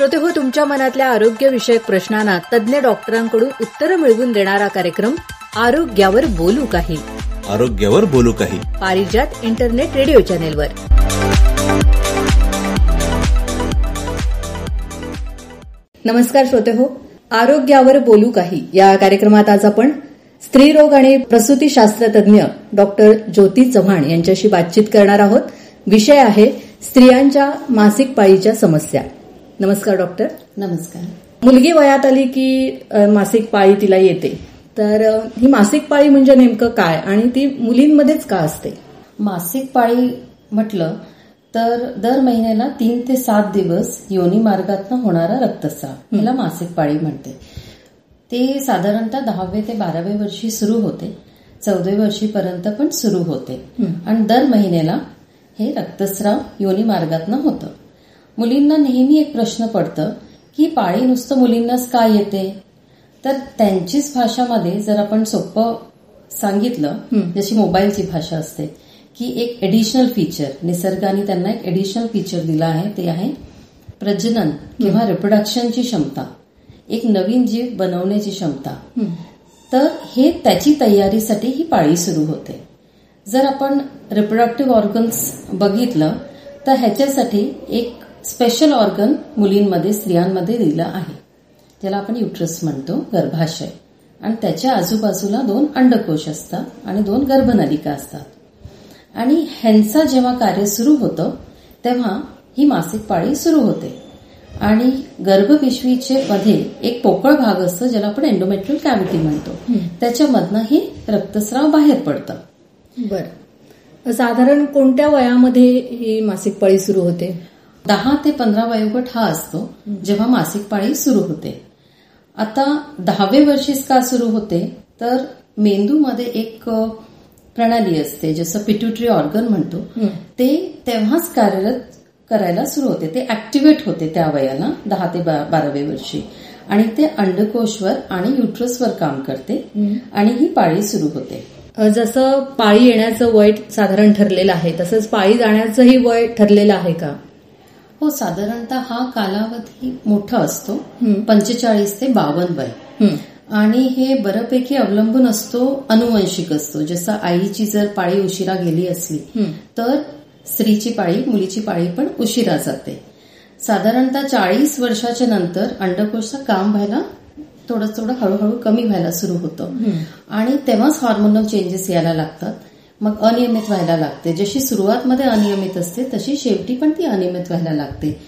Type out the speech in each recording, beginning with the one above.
श्रोते हो तुमच्या मनातल्या आरोग्यविषयक प्रश्नांना तज्ज्ञ डॉक्टरांकडून उत्तरं मिळवून देणारा कार्यक्रम आरोग्यावर बोलू काही. आरोग्यावर बोलू काही. पारिजात इंटरनेट रेडिओ चॅनेलवर. नमस्कार श्रोते हो आरोग्यावर बोलू काही. या कार्यक्रमात आज आपण स्त्रीरोग आणि प्रसूतीशास्त्र तज्ज्ञ डॉक्टर ज्योती चव्हाण यांच्याशी बातचीत करणार आहोत. विषय आहे स्त्रियांच्या मासिक पाळीच्या समस्या. नमस्कार डॉक्टर नमस्कार. मुलगी वयात आली की मासिक पाळी तिला येते. तर ही मासिक पाळी म्हणजे नेमकं काय आणि ती मुलींमध्येच का असते? मासिक पाळी म्हटलं तर दर महिन्याला तीन ते सात दिवस योनी मार्गातनं होणारा रक्तस्राव याला मासिक पाळी म्हणते. ते साधारणतः दहावे ते बारावे वर्षी सुरू होते. चौदाव्या वर्षीपर्यंत पण सुरू होते. आणि दर महिन्याला हे रक्तस्राव योनी मार्गातनं होतं. मुलींना नेहमी एक प्रश्न पडतं की पाळी नुसतं मुलींनाच का येते? तर त्यांचीच भाषामध्ये जर आपण सोपं सांगितलं जशी मोबाईलची भाषा असते की एक एडिशनल फीचर निसर्गाने त्यांना एक एडिशनल फीचर दिलं आहे ते आहे प्रजनन किंवा रिप्रोडक्शनची क्षमता एक नवीन जीव बनवण्याची क्षमता. तर हे त्याची तयारीसाठी ही पाळी सुरू होते. जर आपण रिप्रोडक्टिव्ह ऑर्गन्स बघितलं तर ह्याच्यासाठी एक स्पेशल ऑर्गन मुलींमध्ये स्त्रियांमध्ये दिलं आहे. ज्याला आपण युट्रस म्हणतो गर्भाशय. आणि त्याच्या आजूबाजूला दोन अंडकोश असतात आणि दोन गर्भनलिका असतात. आणि ह्यांचं जेव्हा कार्य सुरू होतं तेव्हा ही मासिक पाळी सुरू होते. आणि गर्भपिशवीचे मध्ये एक पोकळ भाग असतो ज्याला आपण एन्डोमेट्रियल कॅव्हिटी म्हणतो. त्याच्यामधनं हे रक्तस्राव बाहेर पडतं. बर. साधारण कोणत्या वयामध्ये ही मासिक पाळी सुरू होते? दहा ते पंधरा वयोगट हा असतो जेव्हा मासिक पाळी सुरू होते. आता दहावे वर्षीच का सुरू होते तर मेंदूमध्ये एक प्रणाली असते जसं पिट्युटरी ऑर्गन म्हणतो. ते तेव्हाच कार्यरत करायला सुरू होते. ते ऍक्टिव्हेट होते त्या वयाला दहा ते बारावे वर्षी. आणि ते अंडकोशवर आणि युट्रसवर काम करते आणि ही पाळी सुरू होते. जसं पाळी येण्याचं वय साधारण ठरलेलं आहे तसंच पाळी जाण्याचंही वय ठरलेलं आहे का? हो साधारणतः हा कालावधी मोठा असतो. पंचेचाळीस ते बावन्न वय. आणि हे बऱ्यापैकी अवलंबून असतो अनुवंशिक असतो. जसं आईची जर पाळी उशिरा गेली असली तर स्त्रीची पाळी मुलीची पाळी पण उशिरा जाते. साधारणतः चाळीस वर्षाच्या नंतर अंडकोशचं काम व्हायला थोडं थोडं हळूहळू कमी व्हायला सुरू होतं. आणि तेव्हाच हार्मोनल चेंजेस यायला लागतात. मग अनियमित व्हायला लागते. जशी सुरुवातमध्ये अनियमित असते तशी शेवटी पण ती अनियमित व्हायला लागते.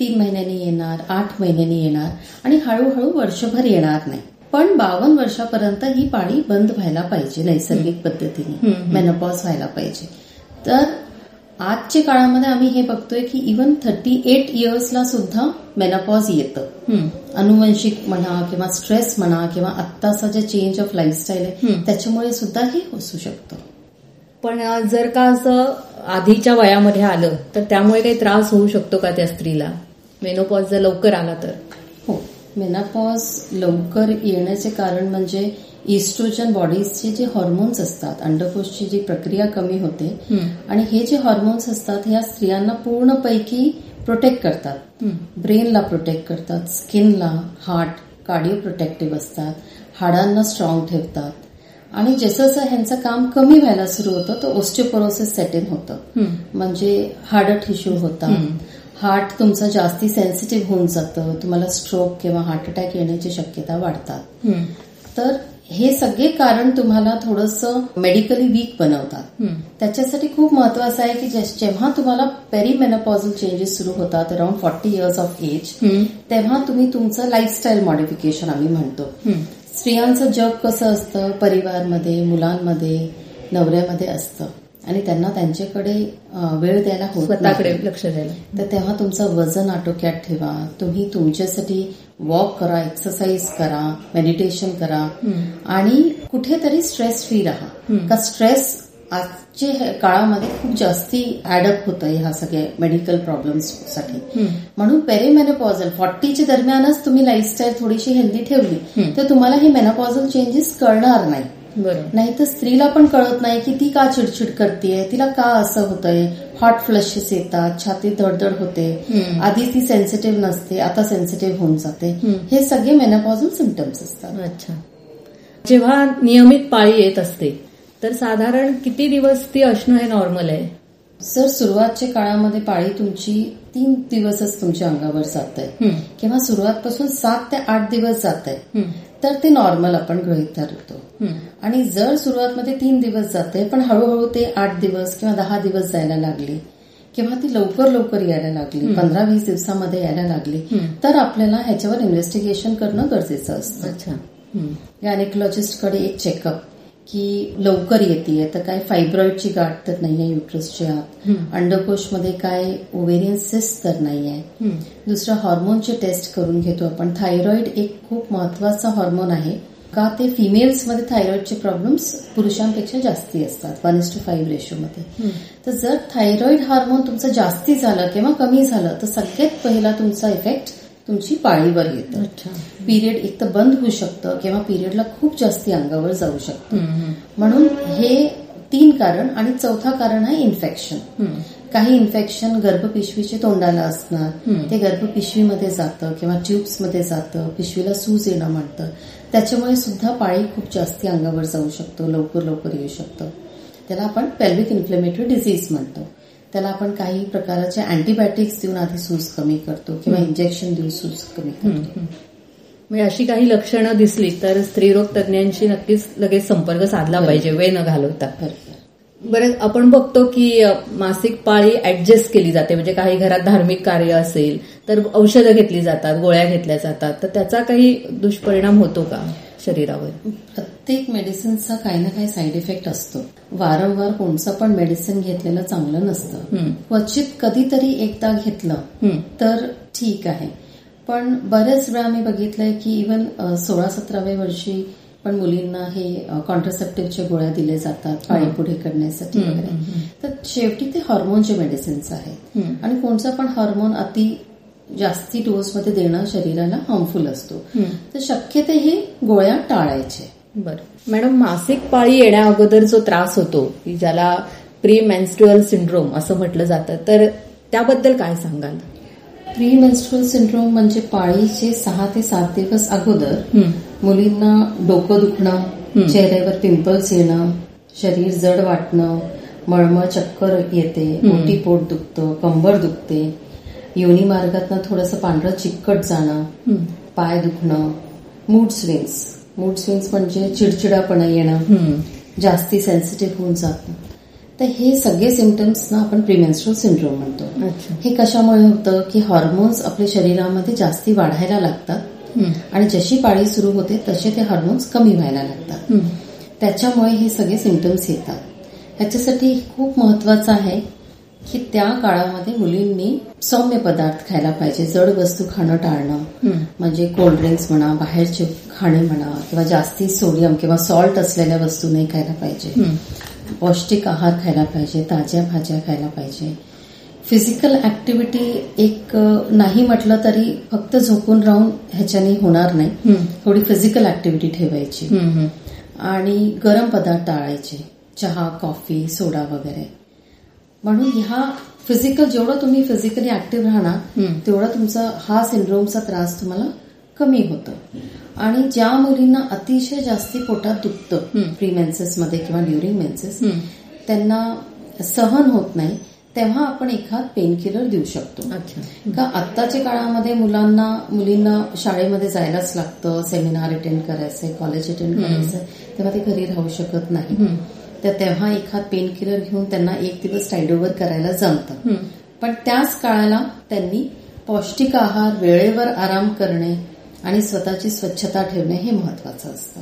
तीन महिन्यांनी येणार आठ महिन्यांनी येणार आणि हळूहळू वर्षभर येणार नाही. पण बावन्न वर्षापर्यंत ही पाळी बंद व्हायला पाहिजे नैसर्गिक पद्धतीने. मेनोपॉज व्हायला पाहिजे. तर आजच्या काळामध्ये आम्ही हे बघतोय की इवन थर्टी एट इयर्सला सुद्धा मेनोपॉज येतं. अनुवंशिक म्हणा किंवा स्ट्रेस म्हणा किंवा आत्ताचा जे चेंज ऑफ लाईफस्टाईल आहे त्याच्यामुळे सुद्धा हे असू शकतं. पण जर का असं आधीच्या वयामध्ये आलं तर त्यामुळे काही त्रास होऊ शकतो का त्या स्त्रीला? मेनोपॉज जर लवकर आला तर. हो. मेनापॉज लवकर येण्याचे कारण म्हणजे इस्ट्रोजन बॉडीजचे जे हॉर्मोन्स असतात अंडकोशची जी प्रक्रिया कमी होते आणि हे जे हॉर्मोन्स असतात ह्या स्त्रियांना पूर्णपैकी प्रोटेक्ट करतात. ब्रेनला प्रोटेक्ट करतात स्किनला हार्ट कार्डिओ प्रोटेक्टिव्ह असतात हाडांना स्ट्रॉंग ठेवतात आणि जसं जसं ह्यांचं काम कमी व्हायला सुरू होतं तर ओस्टिओपोरोसिस सेट इन होतं म्हणजे हार्ड टिश्यू होतात हार्ट तुमचं जास्ती सेन्सिटिव्ह होऊन जातं. तुम्हाला स्ट्रोक किंवा हार्ट अटॅक येण्याची शक्यता वाढतात. तर हे सगळे कारण तुम्हाला थोडंसं मेडिकली वीक बनवतात. त्याच्यासाठी खूप महत्वाचं आहे की जेव्हा तुम्हाला पेरीमेनोपॉझल चेंजेस सुरू होतात around forty years of age तेव्हा तुम्ही तुमचं लाईफस्टाईल मॉडिफिकेशन आम्ही म्हणतो. स्त्रियांचं जग कसं असतं? परिवारमध्ये मुलांमध्ये नवऱ्यामध्ये असतं. आणि त्यांना त्यांच्याकडे वेळ द्यायला होत स्वतःकडे. लक्ष द्यायला. तर तेव्हा तुमचं वजन आटोक्यात ठेवा. तुम्ही तुमच्यासाठी वॉक करा एक्सरसाइज करा मेडिटेशन करा. आणि कुठेतरी स्ट्रेस फ्री राहा. का स्ट्रेस आजच्या काळामध्ये खूप जास्ती ऍडअप होतं ह्या सगळ्या मेडिकल प्रॉब्लेम्ससाठी. म्हणून पेरीमेनोपॉझल फॉर्टीच्या दरम्यानच तुम्ही लाईफस्टाईल थोडीशी हेल्दी ठेवली तर तुम्हाला हे मेनोपॉझल चेंजेस कळणार नाही. नाही तर स्त्रीला पण कळत नाही की ती का चिडचिड करते तिला का असं होतंय. हॉट फ्लशेस येतात छातीत धडधड होते. आधी ती सेन्सिटिव्ह नसते आता सेन्सिटिव्ह होऊन जाते. हे सगळे मेनोपॉझल सिमटम्स असतात. अच्छा. जेव्हा नियमित पाळी येत असते तर साधारण किती दिवस ती असणं हे नॉर्मल आहे सर सुरुवातच्या काळामध्ये पाळी तुमची तीन दिवसच तुमच्या अंगावर जात आहे. किंवा सुरुवातपासून सात ते आठ दिवस जात आहे. तर ते नॉर्मल आपण गृहित धरतो. आणि जर सुरुवातमध्ये तीन दिवस जाते पण हळूहळू ते आठ दिवस किंवा दहा दिवस जायला लागले किंवा ती लवकर लवकर यायला लागली पंधरा वीस दिवसामध्ये यायला लागली. तर आपल्याला ह्याच्यावर इन्व्हेस्टिगेशन करणं गरजेचं असतं. गायनेकोलॉजिस्टकडे एक चेकअप की लवकर येते. तर काय फायब्रॉइडची गाठ तर नाहीये युट्रसच्या आत. अंडकोशमध्ये काय ओव्हेरियन सिस्ट तर नाहीये. दुसरं हॉर्मोनचे टेस्ट करून घेतो आपण. थायरॉइड एक खूप महत्त्वाचा हॉर्मोन आहे. का ते फिमेल्समध्ये थायरॉइडचे प्रॉब्लेम्स पुरुषांपेक्षा जास्ती असतात. वन इस टू फाईव्ह रेशोमध्ये हम्म. तर जर थायरॉइड हार्मोन तुमचं जास्ती झालं किंवा कमी झालं तर सगळ्यात पहिला तुमचा इफेक्ट तुमची पाळीवर येतं. पिरियड एक तर बंद होऊ शकतं किंवा पिरियडला खूप जास्ती अंगावर जाऊ शकतं. म्हणून हे तीन कारण आणि चौथा कारण आहे इन्फेक्शन. काही इन्फेक्शन गर्भपिशवीचे तोंडाला असणार. ते गर्भपिशवीमध्ये जातं किंवा ट्यूब्समध्ये जातं पिशवीला सूज येणं म्हणतं. त्याच्यामुळे सुद्धा पाळी खूप जास्ती अंगावर जाऊ शकतो लवकर लवकर येऊ शकतं. त्याला आपण पेल्विक इन्फ्लेमेटरी डिझीज म्हणतो. त्याला आपण काही प्रकारचे अँटीबायोटिक्स देऊन आधी सूज कमी करतो किंवा इंजेक्शन देऊन सूज कमी करतो. म्हणजे अशी काही लक्षणं दिसली तर स्त्रीरोग तज्ञांशी नक्कीच लगेच संपर्क साधला पाहिजे वेळ न घालवता. बरं आपण बघतो की मासिक पाळी ऍडजस्ट केली जाते. म्हणजे काही घरात धार्मिक कार्य असेल तर औषधं घेतली जातात गोळ्या घेतल्या जातात. तर त्याचा काही दुष्परिणाम होतो का शरीरावर? प्रत्येक मेडिसिनचा काही ना काही साईड इफेक्ट असतो. वारंवार कोणचं पण मेडिसिन घेतलेलं चांगलं नसतं. क्वचित कधीतरी एकदा घेतलं. तर ठीक आहे. पण बरेच वेळा मी बघितलंय की इवन सोळा सतराव्या वर्षी पण मुलींना हे कॉन्ट्रासेप्टिव्हच्या गोळ्या दिले जातात पाळी पुढे करण्यासाठी वगैरे. तर शेवटी ते हॉर्मोनचे मेडिसिन्स आहेत. आणि कोणचा पण हॉर्मोन अति जास्ती डोसमध्ये देणं शरीराला हार्मफुल असतो. तर शक्य ते हे गोळ्या टाळायचे. बरं. मॅडम मासिक पाळी येण्या अगोदर जो त्रास होतो की ज्याला प्री मेन्स्ट्रुअल सिंड्रोम असं म्हटलं जातं तर त्याबद्दल काय सांगाल? प्री मेन्स्ट्रुअल सिंड्रोम म्हणजे पाळीचे सहा ते सात दिवस अगोदर. मुलींना डोकं दुखणं चेहऱ्यावर पिंपल्स येणं शरीर जड वाटणं मळमळ चक्कर येते मोठी पोट दुखतं कंबर दुखते योनी मार्गातनं थोडंसं पांढरं चिकट जाणं. पाय दुखणं मूड स्विंग्स मूड स्विंग्स म्हणजे चिडचिडापणा येणं. जास्ती सेन्सिटिव्ह होऊन जातं तर हे सगळे सिमटम्स ना आपण प्रिमेन्स्ट्रुअल सिंड्रोम म्हणतो. हे कशामुळे होतं? की हॉर्मोन्स आपल्या शरीरामध्ये जास्ती वाढायला लागतात. आणि जशी पाळी सुरू होते तसे ते हार्मोन्स कमी व्हायला लागतात. त्याच्यामुळे हे सगळे सिमटम्स येतात. ह्याच्यासाठी खूप महत्वाचं आहे की त्या काळामध्ये मुलींनी सौम्य पदार्थ खायला पाहिजे जड वस्तू खाणं टाळणं. म्हणजे कोल्ड्रिंक्स म्हणा बाहेरचे खाणे म्हणा किंवा जास्ती सोडियम किंवा सॉल्ट असलेल्या वस्तू नाही खायला पाहिजे. पौष्टिक आहार खायला पाहिजे ताज्या भाज्या खायला पाहिजे फिजिकल ऍक्टिव्हिटी एक नाही म्हटलं तरी फक्त झोपून राहून ह्याच्याने होणार नाही. थोडी फिजिकल ऍक्टिव्हिटी ठेवायची. आणि गरम पदार्थ टाळायचे चहा कॉफी सोडा वगैरे म्हणून ह्या फिजिकल जेवढं तुम्ही फिजिकली ऍक्टिव्ह राहणार. तेवढा तुमचा हा सिंड्रोमचा त्रास तुम्हाला कमी होतो आणि ज्या मुलींना अतिशय जास्ती पोटात दुखतं. प्री मेन्सेसमध्ये किंवा ड्युरिंग मेन्सेस. त्यांना सहन होत नाही तेव्हा आपण एखाद पेन किलर देऊ शकतो का आत्ताच्या काळामध्ये मुलांना मुलींना शाळेमध्ये जायलाच लागतं सेमिनार अटेंड करायचंय कॉलेज अटेंड करायचंय तेव्हा ते घरी राहू शकत नाही. तर तेव्हा एखाद पेन किलर घेऊन त्यांना एक दिवस टाईड ओव्हर करायला जमतं. पण त्याच काळाला त्यांनी पौष्टिक आहार वेळेवर आराम करणे आणि स्वतःची स्वच्छता ठेवणे हे महत्वाचं असतं.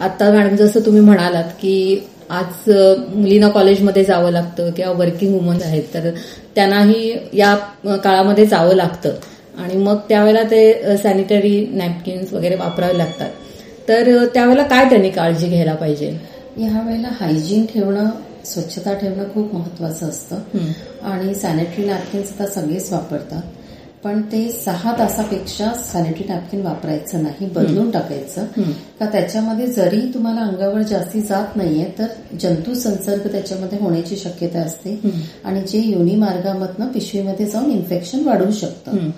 आता मॅडम जसं तुम्ही म्हणालात की आज मुलींना कॉलेजमध्ये जावं लागतं किंवा वर्किंग वुमन आहेत तर त्यांनाही या काळामध्ये जावं लागतं. आणि मग त्यावेळेला ते सॅनिटरी नॅपकिन्स वगैरे वापरावे लागतात. तर त्यावेळेला काय त्यांनी काळजी घ्यायला पाहिजे? ह्या वेळेला हायजीन ठेवणं स्वच्छता ठेवणं खूप महत्वाचं असतं. आणि सॅनिटरी नॅपकिन्स आता सगळेच वापरतात. पण ते सहा तासापेक्षा सॅनिटरी नॅपकिन वापरायचं नाही बदलून टाकायचं. का त्याच्यामध्ये जरी तुम्हाला अंगावर जास्ती जात नाहीये तर जंतू संसर्ग त्याच्यामध्ये होण्याची शक्यता असते. आणि जे योनी मार्गामधनं पिशवीमध्ये जाऊन इन्फेक्शन वाढू शकतं.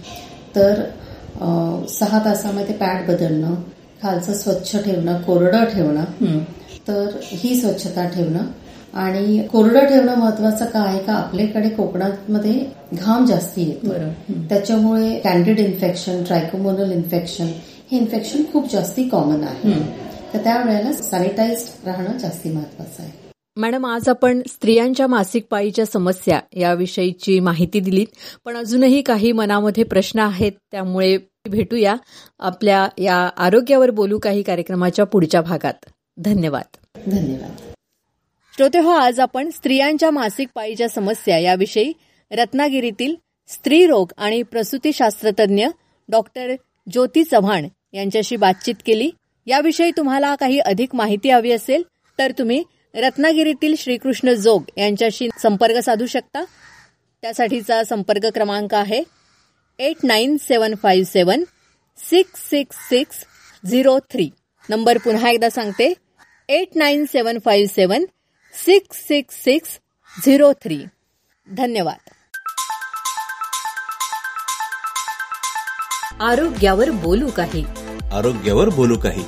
तर सहा तासामध्ये पॅड बदलणं खालचं स्वच्छ ठेवणं कोरडं ठेवणं तर ही स्वच्छता ठेवणं आणि कोरडं ठेवणं महत्वाचं का आहे का? आपल्याकडे कोकणामध्ये घाम जास्ती येतो. त्याच्यामुळे कॅन्डिड इन्फेक्शन ट्रायकोमोनल इन्फेक्शन हे इन्फेक्शन खूप जास्ती कॉमन आहे. तर त्यावेळेला सॅनिटाइज्ड राहणं जास्ती महत्वाचं आहे. मॅडम आज आपण स्त्रियांच्या मासिक पाळीच्या समस्या याविषयीची माहिती दिलीत पण अजूनही काही मनामध्ये प्रश्न आहेत त्यामुळे भेटूया. आपल्या या आरोग्यावर बोलू काही कार्यक्रमाच्या पुढच्या भागात. धन्यवाद. धन्यवाद. श्रोते हो आज आपण स्त्रियांच्या मासिक पाळीच्या समस्या याविषयी रत्नागिरीतील स्त्रीरोग आणि प्रसूतीशास्त्रतज्ञ डॉक्टर ज्योती चव्हाण यांच्याशी बातचीत केली. याविषयी तुम्हाला काही अधिक माहिती हवी असेल तर तुम्ही रत्नागिरीतील श्रीकृष्ण जोग यांच्याशी संपर्क साधू शकता. त्यासाठीचा संपर्क क्रमांक आहे eight nine seven five seven six six six zero three. Number पुन्हा एकदा सांगते eight nine seven five seven six six six zero three. धन्यवाद. आरोग्यावर बोलू काही. आरोग्यावर बोलू काही.